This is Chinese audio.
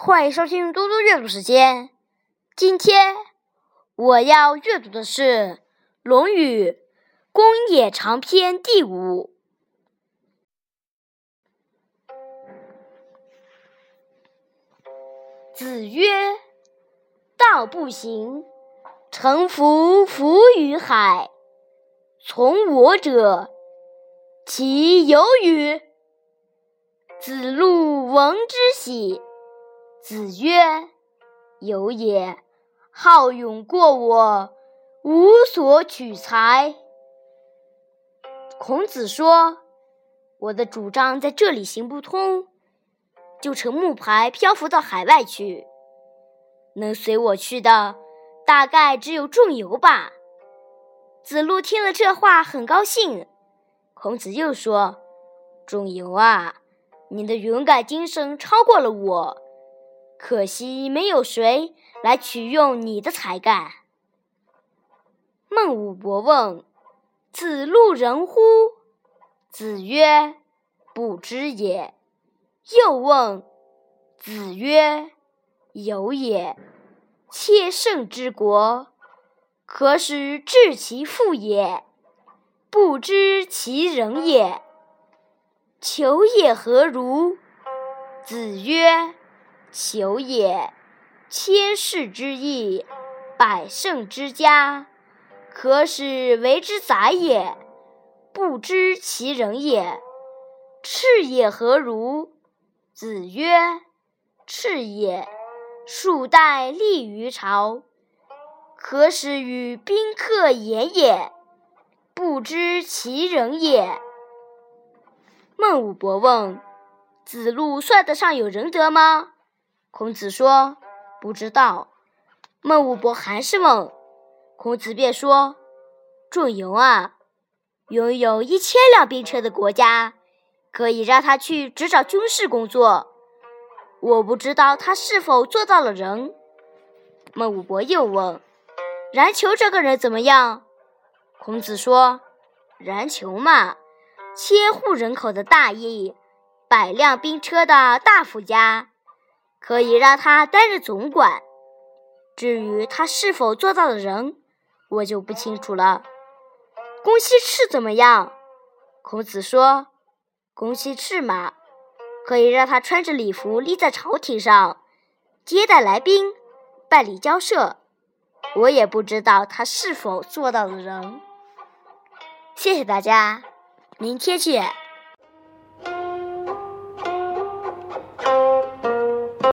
欢迎收听多多阅读时间。今天我要阅读的是《论语·公冶长篇》第五。子曰：“道不行，乘桴浮于海。从我者，其有与？”子路闻之喜。子曰：“有也。好勇过我，无所取材。”孔子说：“我的主张在这里行不通，就乘木牌漂浮到海外去。能随我去的，大概只有仲由吧。”子路听了这话，很高兴。孔子又说：“仲由啊，你的勇敢精神超过了我。”可惜没有谁来取用你的才干。孟武伯问：“子路人乎？”子曰：“不知也。”又问：“子曰：“有也。切胜之国，可使治其父也，不知其人也。求也何如？”子曰。求也，千世之义，百胜之家，可使为之宰也，不知其人也。赤也何如？子曰：赤也，数代立于朝，可使与宾客言也，不知其人也。孟武伯问：子路算得上有仁德吗？孔子说：“不知道。”孟武伯还是问，孔子便说：“仲由啊，拥有一千辆兵车的国家，可以让他去执掌军事工作。我不知道他是否做到了人。”孟武伯又问：“然求这个人怎么样？”孔子说：“然求嘛，千户人口的大邑，百辆兵车的大夫家。”可以让他担任总管。至于他是否做到了人，我就不清楚了。公西赤怎么样？孔子说：“公西赤嘛，可以让他穿着礼服立在朝廷上，接待来宾，办理交涉。我也不知道他是否做到了人。”谢谢大家，明天见。